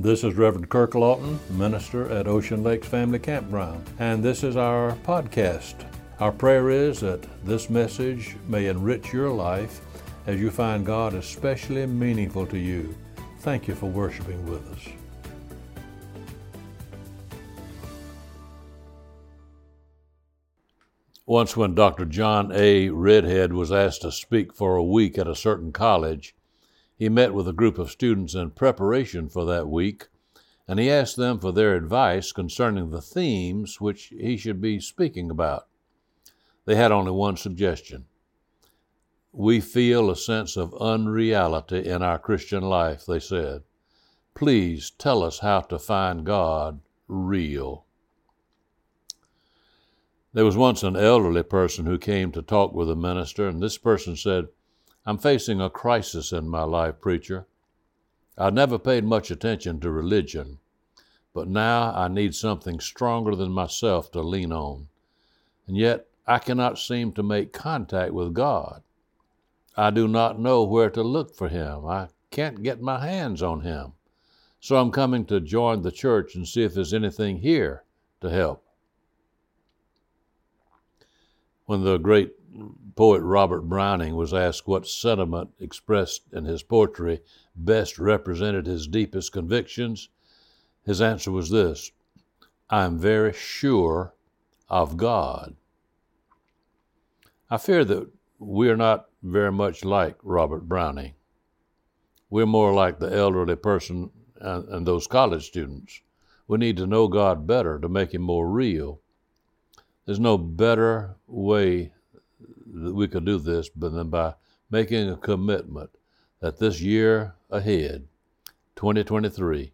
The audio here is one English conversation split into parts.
This is Reverend Kirk Lawton, minister at Ocean Lakes Family Campground, and this is our podcast. Our prayer is that this message may enrich your life as you find God especially meaningful to you. Thank you for worshiping with us. Once, when Dr. John A. Redhead was asked to speak for a week at a certain college, he met with a group of students in preparation for that week, and he asked them for their advice concerning the themes which he should be speaking about. They had only one suggestion. We feel a sense of unreality in our Christian life, they said. Please tell us how to find God real. There was once an elderly person who came to talk with a minister, and this person said, I'm facing a crisis in my life, preacher. I never paid much attention to religion, but now I need something stronger than myself to lean on. And yet I cannot seem to make contact with God. I do not know where to look for Him. I can't get my hands on Him. So I'm coming to join the church and see if there's anything here to help. When the great poet Robert Browning was asked what sentiment expressed in his poetry best represented his deepest convictions, his answer was this I am very sure of God. I fear that we are not very much like Robert Browning. We're more like the elderly person and, and those college students. We need to know God better to make Him more real there's no better way that we could do this than by making a commitment that this year ahead, 2023,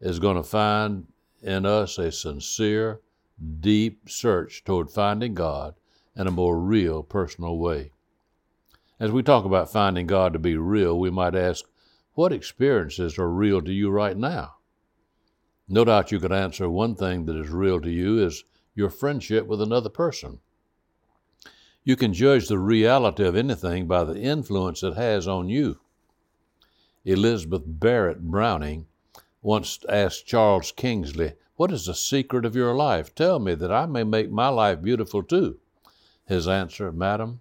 is going to find in us a sincere, deep search toward finding God in a more real, personal way. As we talk about finding God to be real, we might ask, what experiences are real to you right now? No doubt you could answer one thing that is real to you is your friendship with another person. You can judge the reality of anything by the influence it has on you. Elizabeth Barrett Browning once asked Charles Kingsley, What is the secret of your life? Tell me that I may make my life beautiful too. His answer, Madam,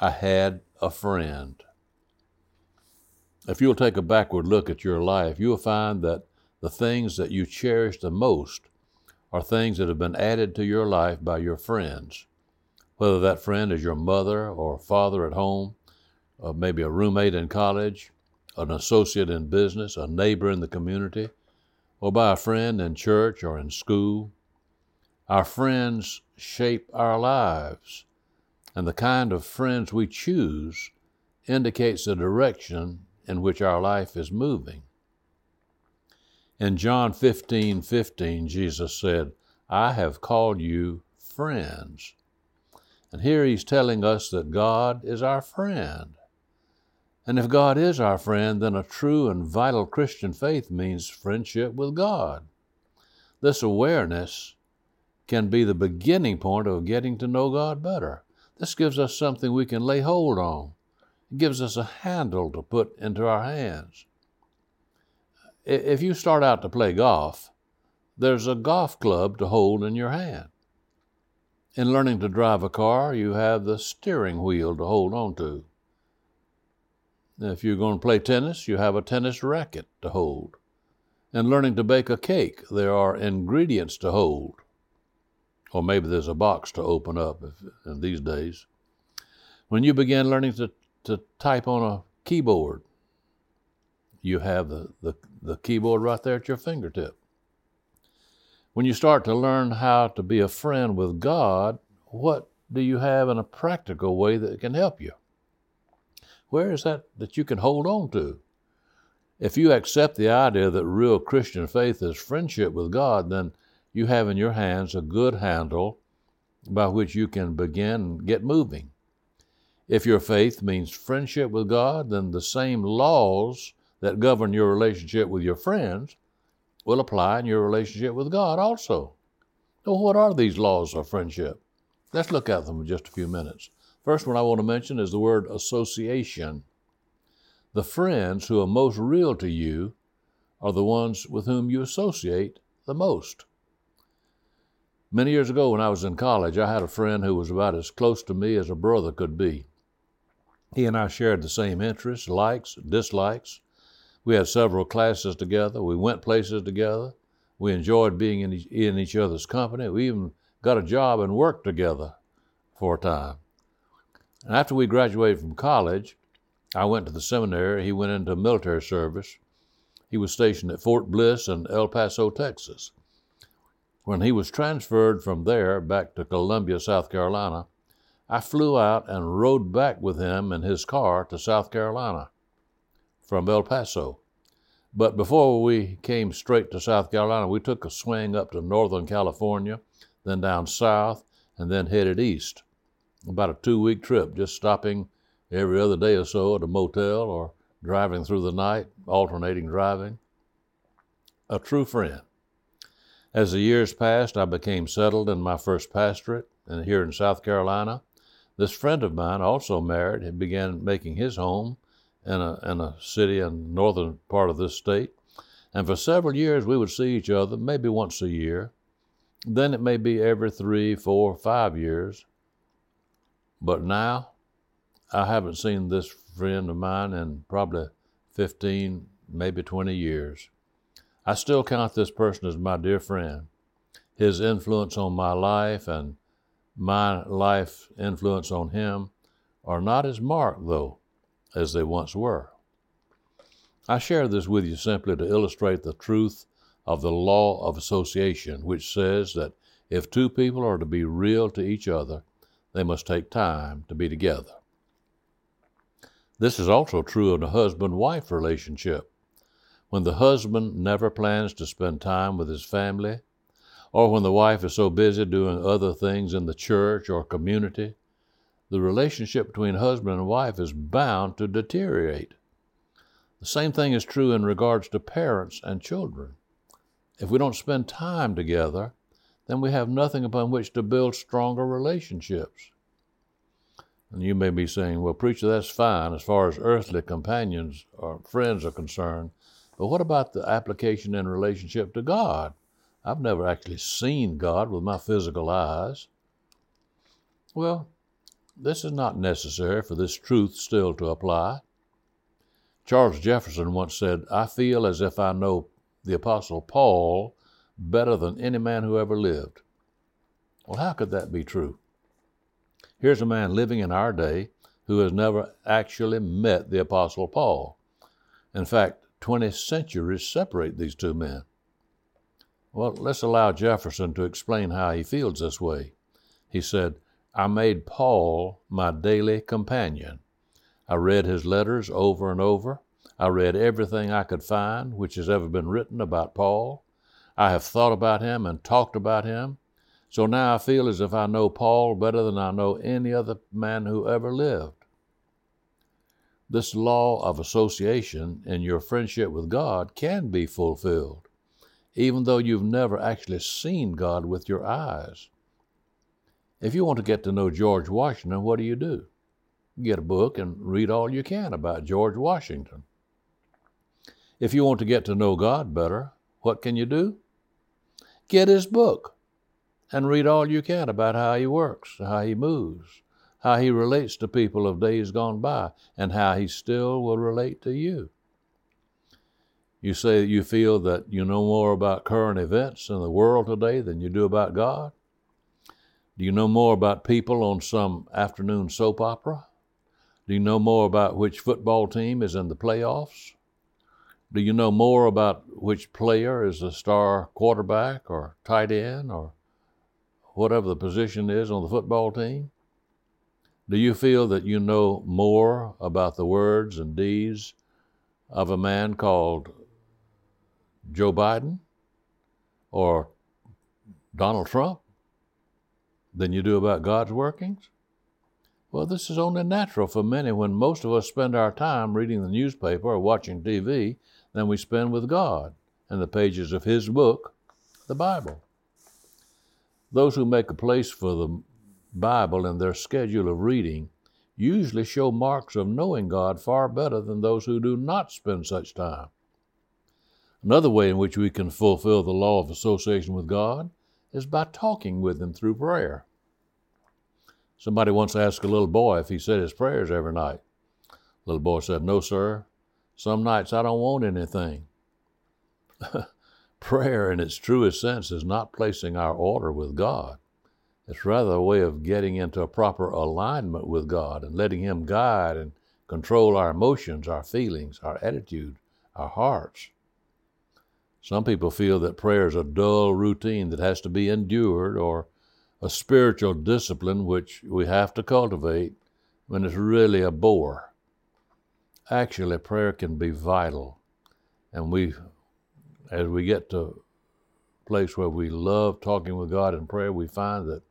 I had a friend. If you'll take a backward look at your life, you'll find that the things that you cherish the most are things that have been added to your life by your friends. Whether that friend is your mother or father at home, or uh, maybe a roommate in college, an associate in business, a neighbor in the community, or by a friend in church or in school. Our friends shape our lives, and the kind of friends we choose indicates the direction in which our life is moving. In John 15 15, Jesus said, I have called you friends. And here he's telling us that God is our friend. And if God is our friend, then a true and vital Christian faith means friendship with God. This awareness can be the beginning point of getting to know God better. This gives us something we can lay hold on. It gives us a handle to put into our hands if you start out to play golf, there's a golf club to hold in your hand. In learning to drive a car, you have the steering wheel to hold on to. If you're going to play tennis, you have a tennis racket to hold. In learning to bake a cake, there are ingredients to hold. Or maybe there's a box to open up if, in these days. When you begin learning to, to type on a keyboard, you have the, the, the keyboard right there at your fingertip. When you start to learn how to be a friend with God, what do you have in a practical way that can help you? Where is that that you can hold on to? If you accept the idea that real Christian faith is friendship with God, then you have in your hands a good handle by which you can begin and get moving. If your faith means friendship with God, then the same laws that govern your relationship with your friends will apply in your relationship with God also. So, what are these laws of friendship? Let's look at them in just a few minutes. First one I want to mention is the word association. The friends who are most real to you are the ones with whom you associate the most. Many years ago, when I was in college, I had a friend who was about as close to me as a brother could be. He and I shared the same interests, likes, dislikes. We had several classes together. We went places together. We enjoyed being in each, in each other's company. We even got a job and worked together for a time. And after we graduated from college, I went to the seminary. He went into military service. He was stationed at Fort Bliss in El Paso, Texas. When he was transferred from there back to Columbia, South Carolina, I flew out and rode back with him in his car to South Carolina from El Paso. But before we came straight to South Carolina, we took a swing up to Northern California, then down south, and then headed east. About a two week trip, just stopping every other day or so at a motel or driving through the night, alternating driving. A true friend. As the years passed, I became settled in my first pastorate and here in South Carolina. This friend of mine also married and began making his home in a, in a city in northern part of this state. And for several years, we would see each other maybe once a year. Then it may be every three, four, five years. But now, I haven't seen this friend of mine in probably 15, maybe 20 years. I still count this person as my dear friend. His influence on my life and my life influence on him are not as marked, though, as they once were. I share this with you simply to illustrate the truth of the law of association, which says that if two people are to be real to each other, they must take time to be together. This is also true in a husband wife relationship. When the husband never plans to spend time with his family, or when the wife is so busy doing other things in the church or community, the relationship between husband and wife is bound to deteriorate. The same thing is true in regards to parents and children. If we don't spend time together, then we have nothing upon which to build stronger relationships. And you may be saying, well, preacher, that's fine as far as earthly companions or friends are concerned. But what about the application in relationship to God? I've never actually seen God with my physical eyes. Well, this is not necessary for this truth still to apply. Charles Jefferson once said, I feel as if I know the Apostle Paul better than any man who ever lived. Well, how could that be true? Here's a man living in our day who has never actually met the Apostle Paul. In fact, 20 centuries separate these two men. Well, let's allow Jefferson to explain how he feels this way. He said, I made Paul my daily companion. I read his letters over and over. I read everything I could find which has ever been written about Paul. I have thought about him and talked about him. So now I feel as if I know Paul better than I know any other man who ever lived. This law of association in your friendship with God can be fulfilled, even though you've never actually seen God with your eyes. If you want to get to know George Washington, what do you do? Get a book and read all you can about George Washington. If you want to get to know God better, what can you do? Get his book and read all you can about how he works, how he moves, how he relates to people of days gone by, and how he still will relate to you. You say you feel that you know more about current events in the world today than you do about God? Do you know more about people on some afternoon soap opera? Do you know more about which football team is in the playoffs? Do you know more about which player is the star quarterback or tight end or whatever the position is on the football team? Do you feel that you know more about the words and deeds of a man called Joe Biden or Donald Trump? Than you do about God's workings? Well, this is only natural for many when most of us spend our time reading the newspaper or watching TV than we spend with God and the pages of His book, the Bible. Those who make a place for the Bible in their schedule of reading usually show marks of knowing God far better than those who do not spend such time. Another way in which we can fulfill the law of association with God is by talking with Him through prayer. Somebody once asked a little boy if he said his prayers every night. Little boy said, No, sir. Some nights I don't want anything. Prayer, in its truest sense, is not placing our order with God. It's rather a way of getting into a proper alignment with God and letting Him guide and control our emotions, our feelings, our attitude, our hearts. Some people feel that prayer is a dull routine that has to be endured or a spiritual discipline which we have to cultivate when it's really a bore. Actually, prayer can be vital. And we, as we get to a place where we love talking with God in prayer, we find that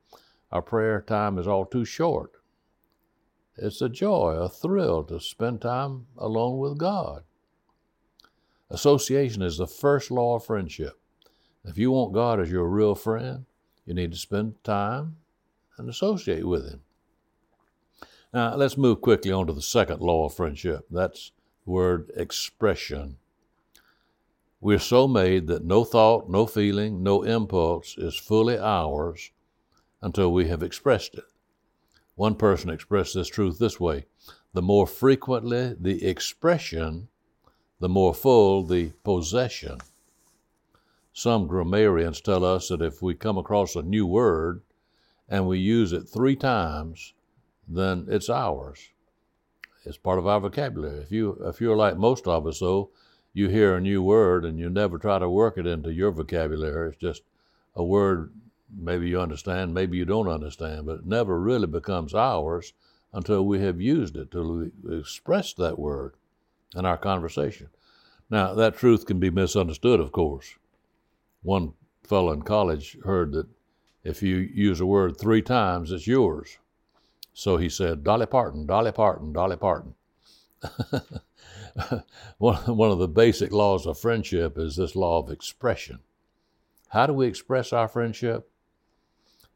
our prayer time is all too short. It's a joy, a thrill to spend time alone with God. Association is the first law of friendship. If you want God as your real friend, you need to spend time and associate with Him. Now, let's move quickly on to the second law of friendship. That's the word expression. We're so made that no thought, no feeling, no impulse is fully ours until we have expressed it. One person expressed this truth this way the more frequently the expression, the more full the possession. Some grammarians tell us that if we come across a new word and we use it three times, then it's ours. It's part of our vocabulary. If you if you're like most of us, though, you hear a new word and you never try to work it into your vocabulary. It's just a word maybe you understand, maybe you don't understand, but it never really becomes ours until we have used it, till we express that word in our conversation. Now, that truth can be misunderstood, of course. One fellow in college heard that if you use a word three times, it's yours. So he said, Dolly Parton, Dolly Parton, Dolly Parton. one, one of the basic laws of friendship is this law of expression. How do we express our friendship?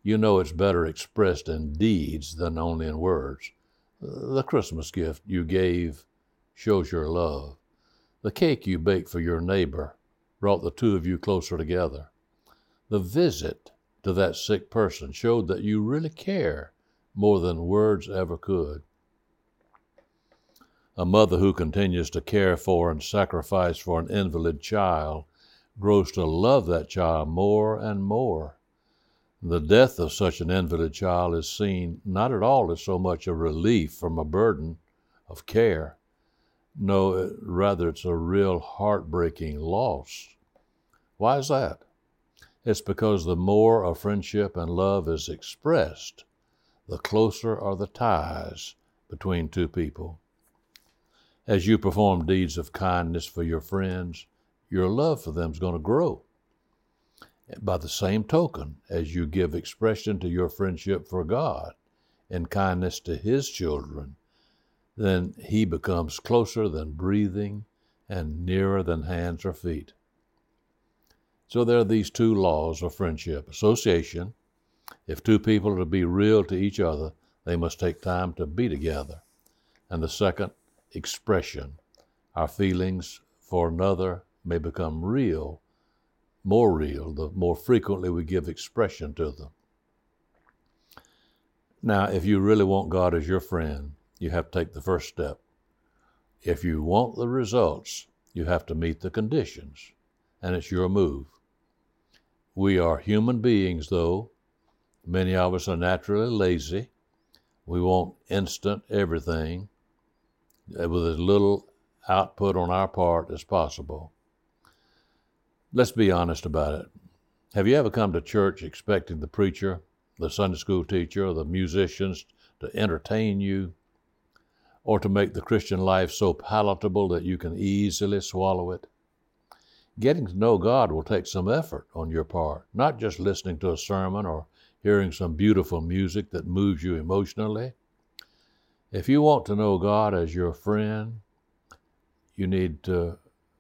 you know it's better expressed in deeds than only in words. The Christmas gift you gave shows your love. The cake you baked for your neighbor brought the two of you closer together. The visit to that sick person showed that you really care more than words ever could. A mother who continues to care for and sacrifice for an invalid child grows to love that child more and more. The death of such an invalid child is seen not at all as so much a relief from a burden of care. No, rather, it's a real heartbreaking loss. Why is that? It's because the more a friendship and love is expressed, the closer are the ties between two people. As you perform deeds of kindness for your friends, your love for them is going to grow. By the same token, as you give expression to your friendship for God and kindness to His children, then He becomes closer than breathing and nearer than hands or feet. So there are these two laws of friendship association. If two people are to be real to each other, they must take time to be together. And the second, expression. Our feelings for another may become real more real the more frequently we give expression to them. Now, if you really want God as your friend, you have to take the first step. If you want the results, you have to meet the conditions, and it's your move. We are human beings, though. Many of us are naturally lazy. We want instant everything uh, with as little output on our part as possible. Let's be honest about it. Have you ever come to church expecting the preacher, the Sunday school teacher, or the musicians to entertain you, or to make the Christian life so palatable that you can easily swallow it? Getting to know God will take some effort on your part, not just listening to a sermon or hearing some beautiful music that moves you emotionally. If you want to know God as your friend, you need to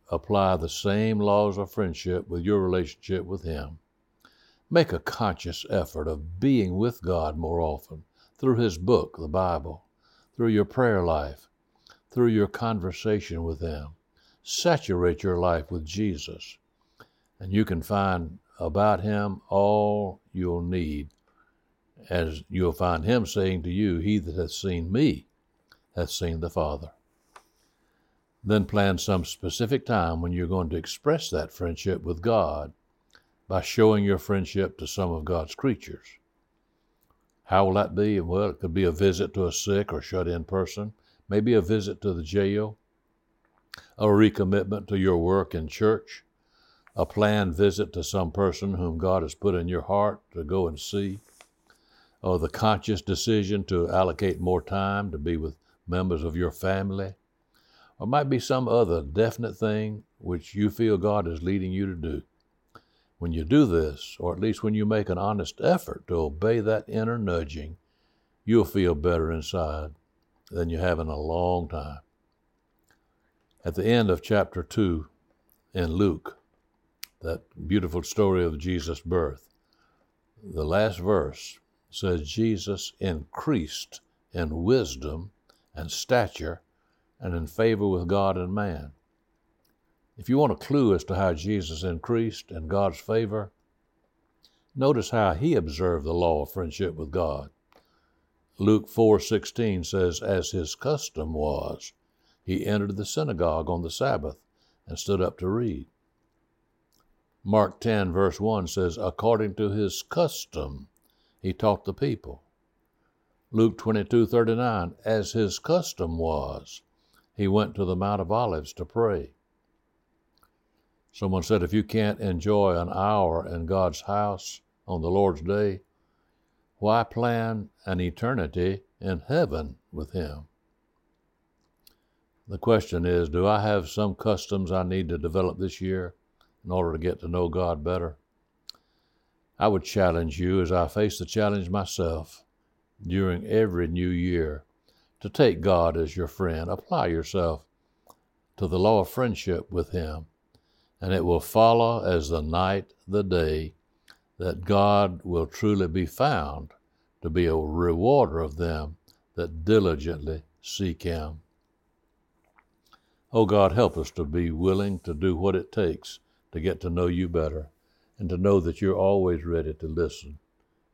apply the same laws of friendship with your relationship with Him. Make a conscious effort of being with God more often through His book, the Bible, through your prayer life, through your conversation with Him. saturate your life with Jesus, and you can find about him all you'll need, as you'll find him saying to you, He that hath seen me hath seen the Father. Then plan some specific time when you're going to express that friendship with God by showing your friendship to some of God's creatures. How will that be? Well, it could be a visit to a sick or shut in person, maybe a visit to the jail, a recommitment to your work in church, a planned visit to some person whom God has put in your heart to go and see, or the conscious decision to allocate more time to be with members of your family, or might be some other definite thing which you feel God is leading you to do. When you do this, or at least when you make an honest effort to obey that inner nudging, you'll feel better inside than you have in a long time. At the end of chapter 2 in Luke, that beautiful story of Jesus' birth, the last verse says Jesus increased in wisdom and stature and in favor with God and man. If you want a clue as to how Jesus increased in God's favor, notice how he observed the law of friendship with God. Luke 4:16 says as his custom was, he entered the synagogue on the Sabbath and stood up to read. Mark 10 verse 1 says according to his custom he taught the people. Luke 22:39 as his custom was, he went to the Mount of Olives to pray. Someone said, if you can't enjoy an hour in God's house on the Lord's day, why plan an eternity in heaven with Him? The question is do I have some customs I need to develop this year in order to get to know God better? I would challenge you as I face the challenge myself during every new year to take God as your friend. Apply yourself to the law of friendship with Him and it will follow as the night the day that God will truly be found to be a rewarder of them that diligently seek Him. Oh God, help us to be willing to do what it takes to get to know you better and to know that you're always ready to listen.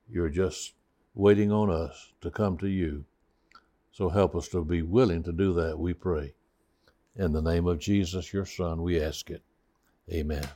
You're just waiting on us to come to you. So help us to be willing to do that, we pray. In the name of Jesus, your Son, we ask it. Amen.